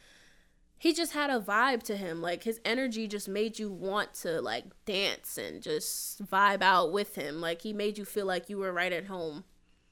he just had a vibe to him. Like his energy just made you want to like dance and just vibe out with him. Like he made you feel like you were right at home.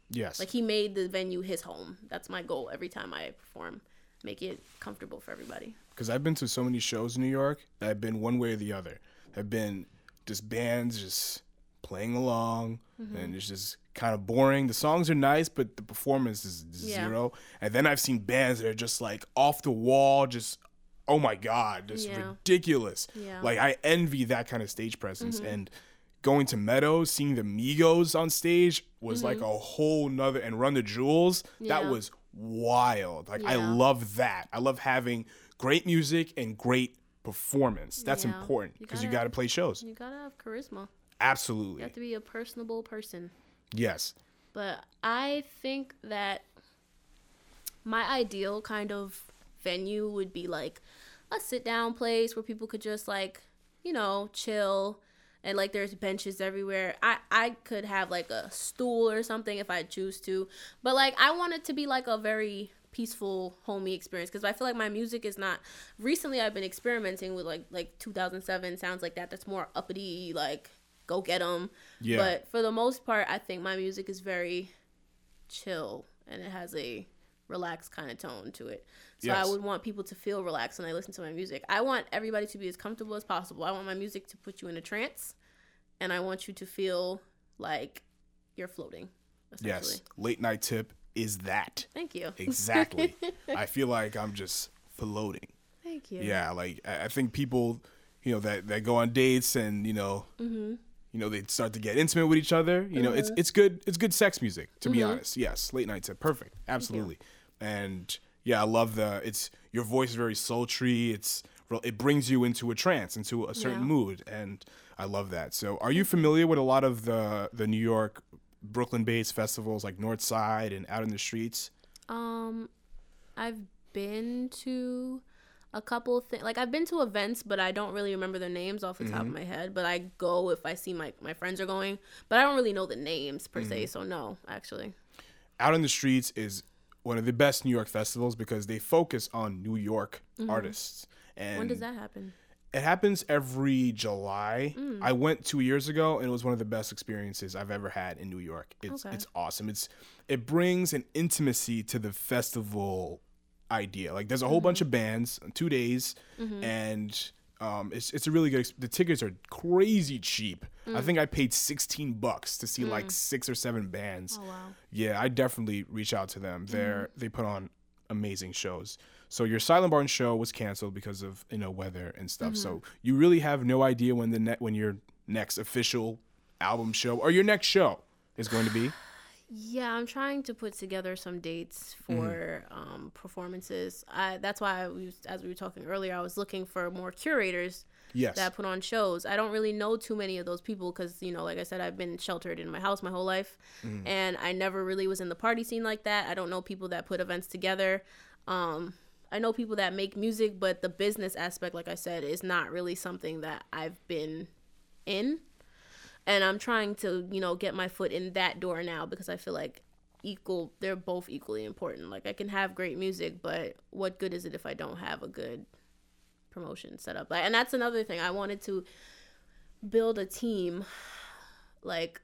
Yes. Like he made the venue his home. That's my goal every time I perform. Make it comfortable for everybody. because I've been to so many shows in New York that have been one way or the other. Have been just bands just playing along, Mm-hmm. and it's just kind of boring. The songs are nice, but the performance is Yeah. zero. And then I've seen bands that are just like off the wall, just oh my god, just Yeah. ridiculous. Yeah. Mm-hmm. Like I envy that kind of stage presence and. Going to Meadows, seeing the Migos on stage was like a whole nother, and Run the Jewels, that Mm-hmm. Was wild. Like I love that. I love having great music and great performance. That's Yeah. important because you, gotta- got to play shows. You gotta have charisma. Absolutely. You have to be a personable person. Yes. But I think that my ideal kind of venue would be like a sit down place where people could just like, you know, chill and like there's benches everywhere. I I could have like a stool or something if I choose to. But like I want it to be like a very peaceful homey experience because I feel like my music is not recently I've been experimenting with like like 2007 sounds like that that's more uppity like go get 'em. Yeah. But for the most part I think my music is very chill and it has a relaxed kind of tone to it. So Yes. I would want people to feel relaxed when they listen to my music. I want everybody to be as comfortable as possible. I want my music to put you in a trance and I want you to feel like you're floating. Yes. Late night tip is that. Thank you. Exactly. I feel like I'm just floating. Thank you. Yeah. Like I think people, you know, that, that go on dates and, you know, Mm-hmm. you know, they start to get intimate with each other. You know, it's it's good it's good sex music, to Mm-hmm. be honest. Yes. Late night tip. Perfect. Absolutely. And yeah, I love the it's your voice is very sultry. It's it brings you into a trance, into a certain Yeah. mood, and I love that. So, are you familiar with a lot of the the New York, Brooklyn-based festivals like Northside and Out in the Streets? Um, I've been to a couple of things. Like I've been to events, but I don't really remember their names off the top of my head. But I go if I see my my friends are going, but I don't really know the names per se. So no, actually. Out in the Streets is one of the best New York festivals because they focus on New York artists. And Mm-hmm. When does that happen? It happens every July. Mm. I went two years ago, and it was one of the best experiences I've ever had in New York. It's Okay. it's awesome. It's it brings an intimacy to the festival idea. Like there's a whole bunch of Mm-hmm. bands on two days, and um, it's it's a really good. The tickets are crazy cheap. Mm. I think I paid sixteen bucks to see like six or seven bands. Oh wow. Yeah, I definitely reach out to them. They're Mm-hmm. they put on amazing shows. So your Silent Barn show was canceled because of you know weather and stuff. So Mm-hmm. you really have no idea when the net when your next official album show or your next show is going to be. Yeah, I'm trying to put together some dates for um, performances. I, that's why, I was, as we were talking earlier, I was looking for more curators Yes. that put on shows. I don't really know too many of those people because, you know, like I said, I've been sheltered in my house my whole life, and I never really was in the party scene like that. I don't know people that put events together. Um, I know people that make music, but the business aspect, like I said, is not really something that I've been in and I'm trying to, you know, get my foot in that door now because I feel like equal they're both equally important. Like I can have great music, but what good is it if I don't have a good promotion set up? Like and that's another thing. I wanted to build a team like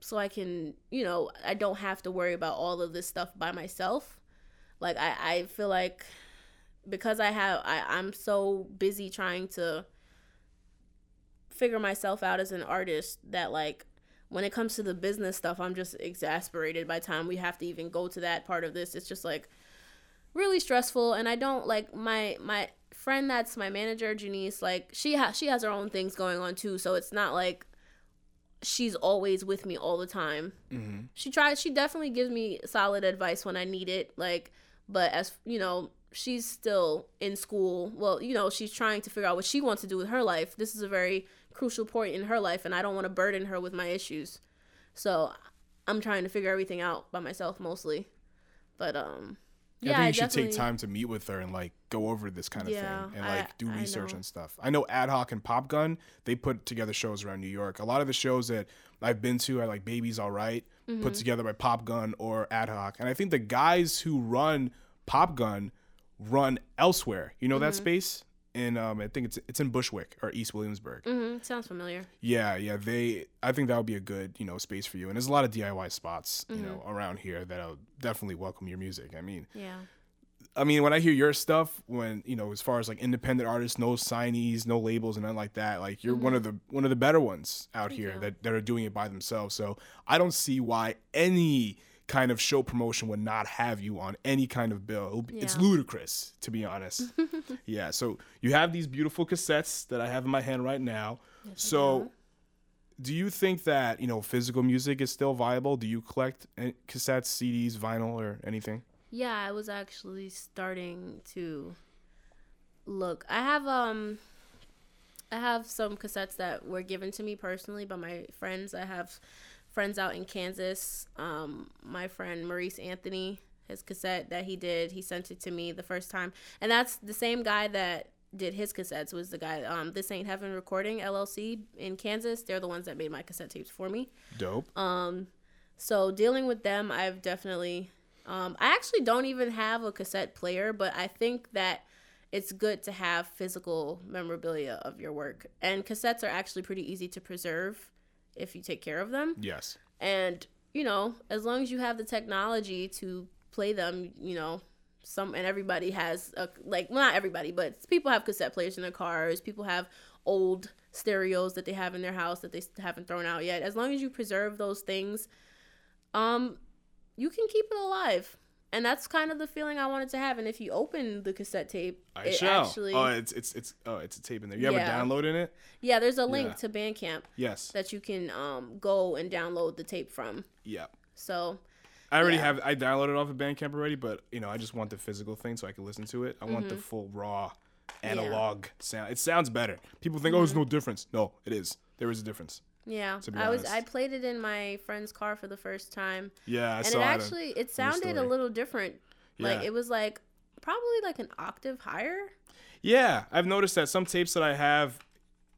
so I can, you know, I don't have to worry about all of this stuff by myself. Like I I feel like because I have I I'm so busy trying to figure myself out as an artist that like when it comes to the business stuff i'm just exasperated by time we have to even go to that part of this. It's just like really stressful and i don't like my my friend that's my manager janice like she has she has her own things going on too so it's not like she's always with me all the time. Mm-hmm. She tries she definitely gives me solid advice when i need it like but as you know she's still in school well you know she's trying to figure out what she wants to do with her life this is a very crucial point in her life and i don't want to burden her with my issues so i'm trying to figure everything out by myself mostly but um yeah I think you I should take time to meet with her and like go over this kind of Yeah, thing and I- like do research and stuff. I know Ad Hoc and Pop Gun, they put together shows around New York. A lot of the shows that I've been to, I like Baby's All Right, Mm-hmm. put together by Pop Gun or Ad Hoc. And I think the guys who run Pop Gun run elsewhere. You know Mm-hmm. that space? In um, I think it's it's in Bushwick or East Williamsburg. Mhm, sounds familiar Yeah, yeah. They, I think that would be a good, you know, space for you. And there's a lot of DIY spots, you know, Mm-hmm. around here that'll definitely welcome your music. I mean, yeah I mean, when I hear your stuff, when you know, as far as like independent artists, no signees, no labels, and nothing like that, like you're one of the one of the better ones out here you. that that are doing it by themselves. So I don't see why any kind of show promotion would not have you on any kind of bill. Be- It's ludicrous, to be honest. yeah. So you have these beautiful cassettes that I have in my hand right now. so. Do you think that you know physical music is still viable? Do you collect eh, cassettes, CDs, vinyl, or anything? Yeah, I was actually starting to look. I have um I have some cassettes that were given to me personally by my friends. I have friends out in Kansas. Um my friend Maurice Anthony, his cassette that he did, he sent it to me the first time. And that's the same guy that did his cassettes was the guy um This Ain't Heaven Recording LLC in Kansas. They're the ones that made my cassette tapes for me. Dope. um So dealing with them, I've definitely. Um, I actually don't even have a cassette player, but I think that it's good to have physical memorabilia of your work. And cassettes are actually pretty easy to preserve if you take care of them. yes. And you know, as long as you have the technology to play them, you know, some and everybody has a like well, not everybody, but people have cassette players in their cars. People have old stereos that they have in their house that they haven't thrown out yet. As long as you preserve those things, um, you can keep it alive. And that's kind of the feeling I wanted to have. And if you open the cassette tape, I it shall. actually oh, it's it's it's oh, it's a tape in there. You have Yeah. a download in it? yeah, there's a link Yeah. to Bandcamp Yes. that you can um go and download the tape from. Yeah. So I already Yeah. have I downloaded it off of Bandcamp already, but you know I just want the physical thing so I can listen to it. I want the Mm-hmm. full raw analog sound. It sounds better. People think, oh, there's no difference. No, it is. There is a difference. Yeah, I was. I played it in my friend's car for the first time, Yeah, I and saw it it. actually it sounded a little different. Yeah. Like it was like probably like an octave higher. Yeah, I've noticed that some tapes that I have,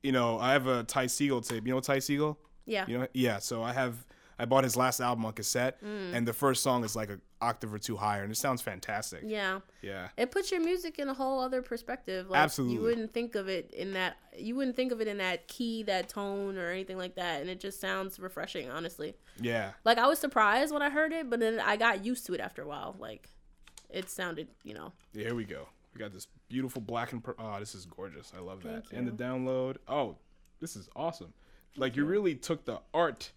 you know, I have a Ty Segall tape. You know Ty Segall? Yeah. You know, yeah. So I have, I bought his last album on cassette, Mm. and the first song is like an octave or two higher, and it sounds fantastic. Yeah. Yeah. It puts your music in a whole other perspective. Like, Absolutely. You wouldn't think of it in that. You wouldn't think of it in that key, that tone, or anything like that. And it just sounds refreshing, honestly. Yeah. Like I was surprised when I heard it, but then I got used to it after a while. Like, it sounded, you know. Yeah, here we go. We got this beautiful black and pur- oh, this is gorgeous. I love that. Thank And the download. Oh, this is awesome. Like you really took the art.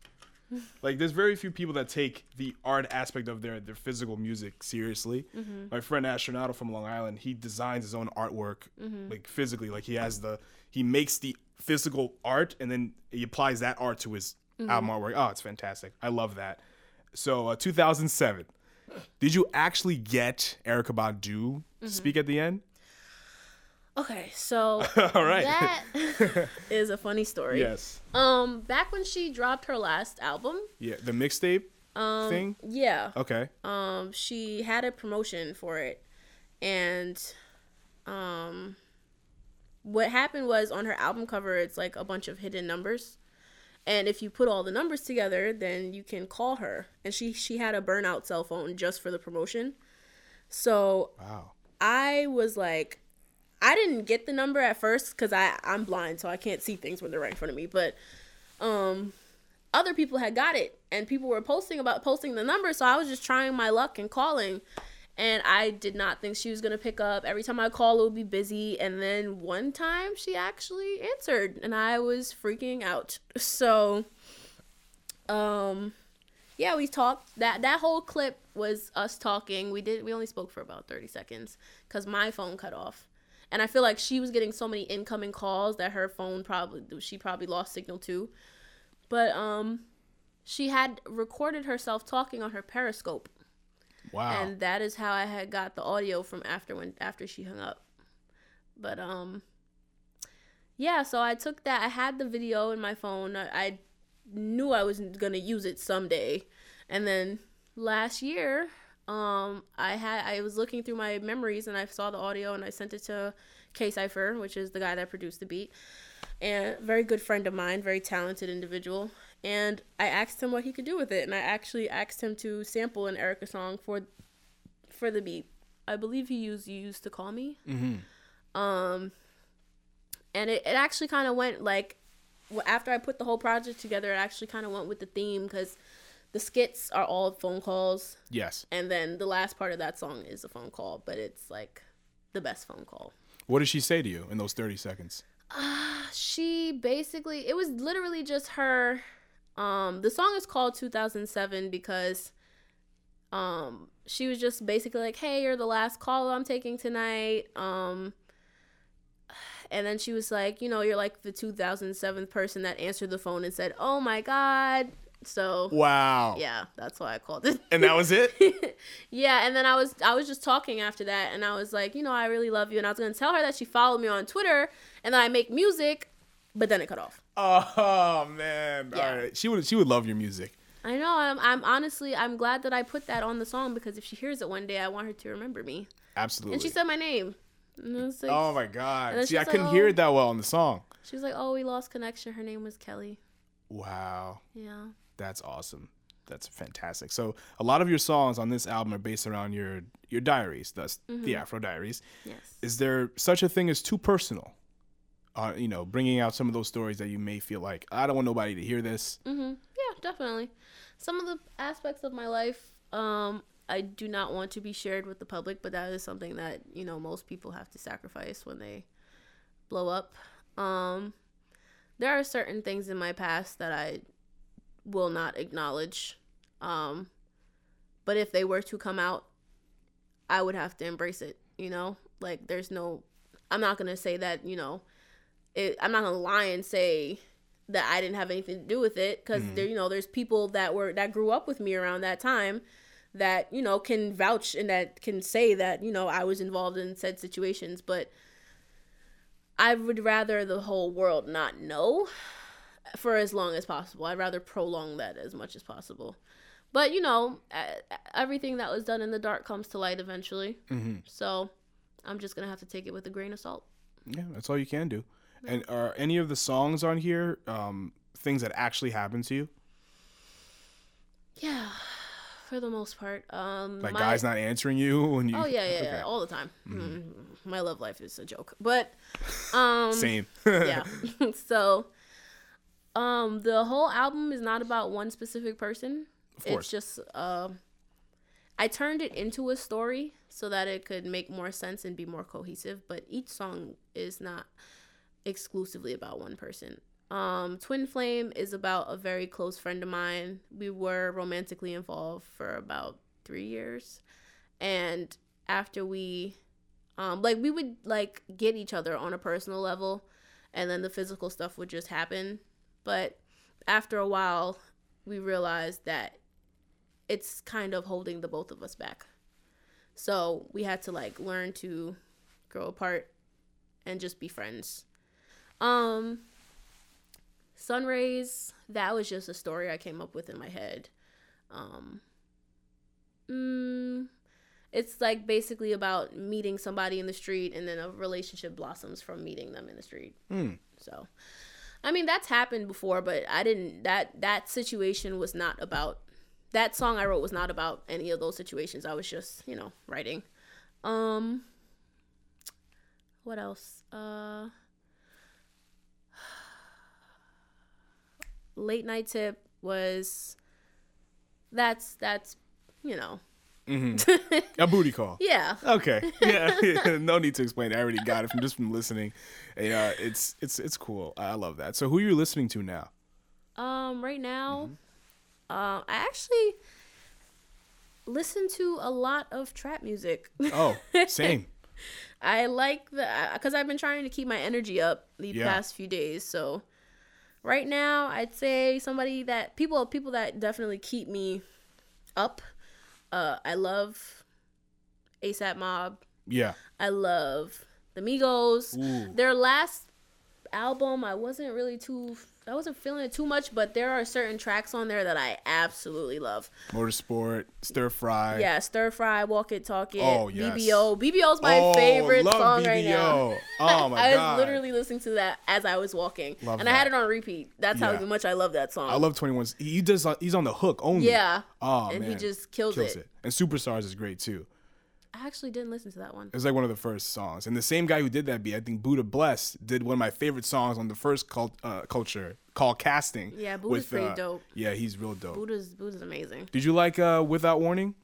Like there's very few people that take the art aspect of their their physical music seriously. Mm-hmm. My friend Astronauto from Long Island, he designs his own artwork Mm-hmm. like physically. Like he has the he makes the physical art and then he applies that art to his Mm-hmm. album artwork. Oh, it's fantastic. I love that. So uh, 2007. Did you actually get Erykah Badu Mm-hmm. speak at the end? Okay, so All right. that is a funny story. yes. Um, back when she dropped her last album, Yeah. The mixtape Um, thing. yeah, Okay. um, she had a promotion for it, and um, what happened was on her album cover, it's like a bunch of hidden numbers, and if you put all the numbers together, then you can call her. And she she had a burnout cell phone just for the promotion, so Wow. I was like, I didn't get the number at first because I I'm blind, so I can't see things when they're right in front of me. But um, other people had got it, and people were posting about posting the number, so I was just trying my luck and calling. And I did not think she was gonna pick up. Every time I call, it would be busy. And then one time, she actually answered, and I was freaking out. So, um, yeah, we talked. That that whole clip was us talking. We did. We only spoke for about thirty seconds because my phone cut off, and I feel like she was getting so many incoming calls that her phone probably she probably lost signal too. But um, she had recorded herself talking on her Periscope, Wow. and that is how I had got the audio from after when after she hung up. But um, yeah. So I took that. I had the video in my phone. I, I knew I was gonna use it someday, and then last year, um, I had I was looking through my memories and I saw the audio and I sent it to K Cipher, which is the guy that produced the beat, and very good friend of mine, very talented individual. And I asked him what he could do with it, and I actually asked him to sample an Erykah song for for the beat. I believe he used "You Used to Call Me." Um, and it, it actually kind of went like after I put the whole project together, it actually kind of went with the theme because the skits are all phone calls, yes. and then the last part of that song is a phone call, but it's like the best phone call. What did she say to you in those 30 seconds? She basically it was literally just her um the song is called 2007 because um she was just basically like, "Hey, you're the last call I'm taking tonight." Um and then she was like, "You know, you're like the 2007th person that answered the phone and said, "Oh my god." So, Wow. yeah, that's why I called it. And that was it? Yeah, and then I was I was just talking after that, and I was like, you know, I really love you, and I was gonna tell her that she followed me on Twitter, and that I make music, but then it cut off. oh man. Yeah. All right. She would she would love your music. I know. I'm I'm honestly I'm glad that I put that on the song because if she hears it one day, I want her to remember me. Absolutely. And she said my name. And I was like, Oh my god. See, I like, couldn't oh. hear "Oh." it that well in the song. she was like, oh, we lost connection. Her name was Kelly. Wow. Yeah. That's awesome. That's fantastic. So a lot of your songs on this album are based around your your diaries, thus Mm-hmm. the Afro Diaries. Yes. Is there such a thing as too personal? Uh, you know, bringing out some of those stories that you may feel like I don't want nobody to hear this. Mm-hmm. Yeah, definitely. Some of the aspects of my life, um, I do not want to be shared with the public, but that is something that you know most people have to sacrifice when they blow up. Um, there are certain things in my past that I will not acknowledge. Um, but if they were to come out, I would have to embrace it. You know, like there's no, I'm not gonna say that. You know, it, I'm not gonna lie and say that I didn't have anything to do with it because there, you know, there's people that were that grew up with me around that time that you know can vouch and that can say that you know I was involved in said situations, but I would rather the whole world not know for as long as possible. I'd rather prolong that as much as possible. But you know, everything that was done in the dark comes to light eventually. Mm-hmm. So I'm just gonna have to take it with a grain of salt. Yeah, that's all you can do. And are any of the songs on here um, things that actually happened to you? Yeah, for the most part. Um, Like my- guys not answering you when you? Oh yeah, yeah, Okay. yeah, all the time. Mm, My love life is a joke, but um, Same. yeah. so, um, the whole album is not about one specific person. Of course. It's just uh, I turned it into a story so that it could make more sense and be more cohesive. But each song is not exclusively about one person. Um, Twin Flame is about a very close friend of mine. We were romantically involved for about three years, and after we, um, like we would like get each other on a personal level, and then the physical stuff would just happen. But after a while, we realized that it's kind of holding the both of us back. So we had to like learn to grow apart and just be friends. Um Sunrays, that was just a story I came up with in my head. Um mm, it's like basically about meeting somebody in the street and then a relationship blossoms from meeting them in the street. Hmm. So I mean that's happened before, but I didn't that that situation was not about that song I wrote was not about any of those situations. I was just, you know, writing. Um what else? Uh Late Night Tip was that's that's you know. A booty call. Yeah. Okay. Yeah. no need to explain. I already got it from just from listening. Yeah. It's it's it's cool. I love that. So who are you listening to now? Um, right now, uh, I actually listen to a lot of trap music. Oh, same. I like the because I've been trying to keep my energy up the Yeah. past few days. So right now, I'd say somebody that people people that definitely keep me up. Uh, I love ASAP Mob. Yeah. I love the Migos. Ooh. Their last album, I wasn't really too. I wasn't feeling it too much, but there are certain tracks on there that I absolutely love. Motorsport, stir fry. Yeah, Stir Fry, Walk It, Talk It, Oh, yes. BBO. BBO's my Oh, favorite song right now. Oh my I god. was literally listening to that as I was walking, Love and I had it on repeat. That's Yeah. how much I love that song. I love 21. He does. He's on the hook only. Yeah. Oh And man. he just kills it. And Superstars is great too. I actually didn't listen to that one. It was like one of the first songs. And the same guy who did that beat, I think Buddha Blessed, did one of my favorite songs on the first cult, uh, culture called Casting. Yeah, Buddha's pretty uh, dope. Yeah, he's real dope. Buddha's Buddha's amazing. Did you like uh, Without Warning?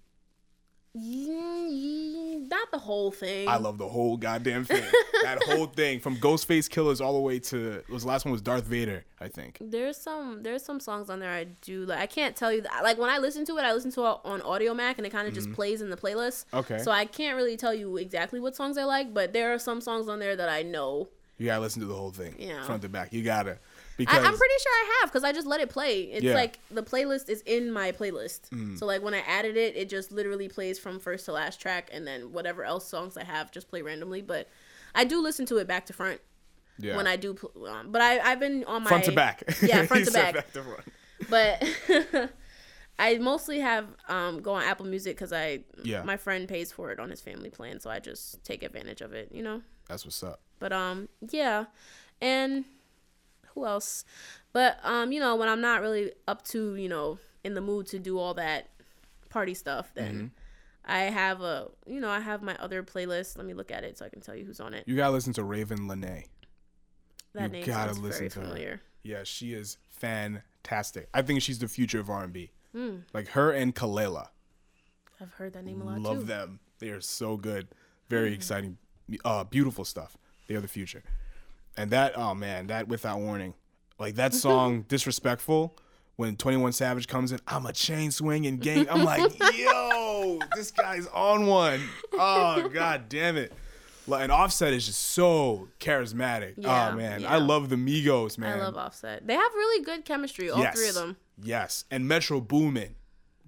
Not the whole thing. I love the whole goddamn thing. that whole thing from Ghostface Killers all the way to was the last one was Darth Vader, I think. There's some there's some songs on there I do like. I can't tell you that. Like when I listen to it, I listen to it on Audiomack, and it kind of just plays in the playlist. Mm-hmm. Okay. So I can't really tell you exactly what songs I like, but there are some songs on there that I know. You gotta listen to the whole thing, Yeah. front to back. You gotta I, because I'm pretty sure I have because I just let it play. It's Yeah. Mm. like the playlist is in my playlist. So like when I added it, it just literally plays from first to last track, and then whatever else songs I have just play randomly. But I do listen to it back to front yeah. when I do. Um, but I I've been on my front to back. Yeah, front to said back. to front. but I mostly have um go on Apple Music because I Yeah. my friend pays for it on his family plan, so I just take advantage of it, you know. That's what's up. But um yeah, and who else? But um you know when I'm not really up to you know in the mood to do all that party stuff, then Mm-hmm. I have a you know I have my other playlist. Let me look at it so I can tell you who's on it. You gotta listen to Ravyn Lenae. That you name gotta listen very to her. familiar. Yeah, she is fantastic. I think she's the future of R and B. Hmm. Like her and Kelela. I've heard that name a lot Love too. them. They are so good. Very exciting. Uh, beautiful stuff. They are the future. And that, oh man, that without warning, like that song, disrespectful. When Twenty One Savage comes in, I'm a chain swinging gang. I'm like, yo, this guy's on one. Oh god damn it. And Offset is just so charismatic. Oh, yeah, oh man, yeah. I love the Migos, man. I love Offset. They have really good chemistry, all yes. three of them. Yes, and Metro Boomin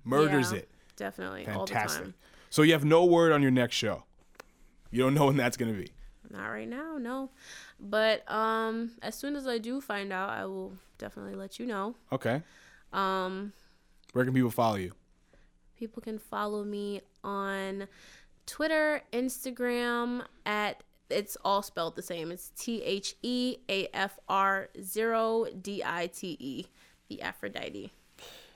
murders Yeah, it. Definitely. All the Fantastic. time. So you have no word on your next show. You don't know when that's gonna be. Not right now, no. But um, as soon as I do find out, I will definitely let you know. Okay. Um, Where can people follow you? people can follow me on Twitter, Instagram at it's all spelled the same. It's T H E A F R zero D I T E, the Aphrodite.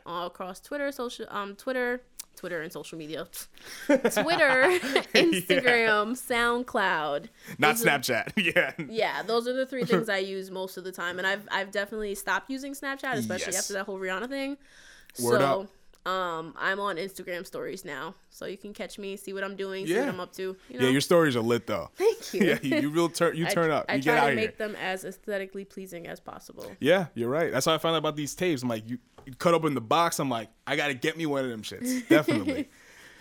All across Twitter, social um Twitter, Twitter and social media, Twitter, Instagram, SoundCloud. Not Those are- Snapchat. yeah. Yeah, those are the three things I use most of the time, and I've I've definitely stopped using Snapchat, especially Yes. after that whole Rihanna thing. Word so, up. Um, I'm on Instagram stories now, so you can catch me, see what I'm doing, see Yeah. what I'm up to. You know? Yeah, your stories are lit though. Thank you. yeah, you, you real turn you I- turn up. I you try get out to here. make them as aesthetically pleasing as possible. Yeah, you're right. That's how I found out about these tapes. I'm like, you, you cut open the box. I'm like, I gotta get me one of them shits. Definitely.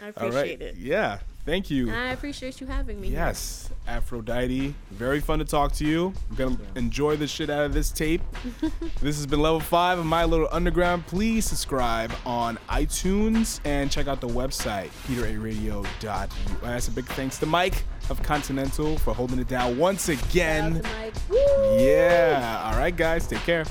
I All appreciate right. it. Yeah. Thank you. I appreciate you having me. here. Yes, Aphrodite. Very fun to talk to you. I'm gonna enjoy the shit out of this tape. this has been level five of My Little Underground. Please subscribe on iTunes and check out the website, peteraradio.us. A big thanks to Mike of Continental for holding it down once Shout out again. to Mike. Woo! Yeah. All right, guys. Take care.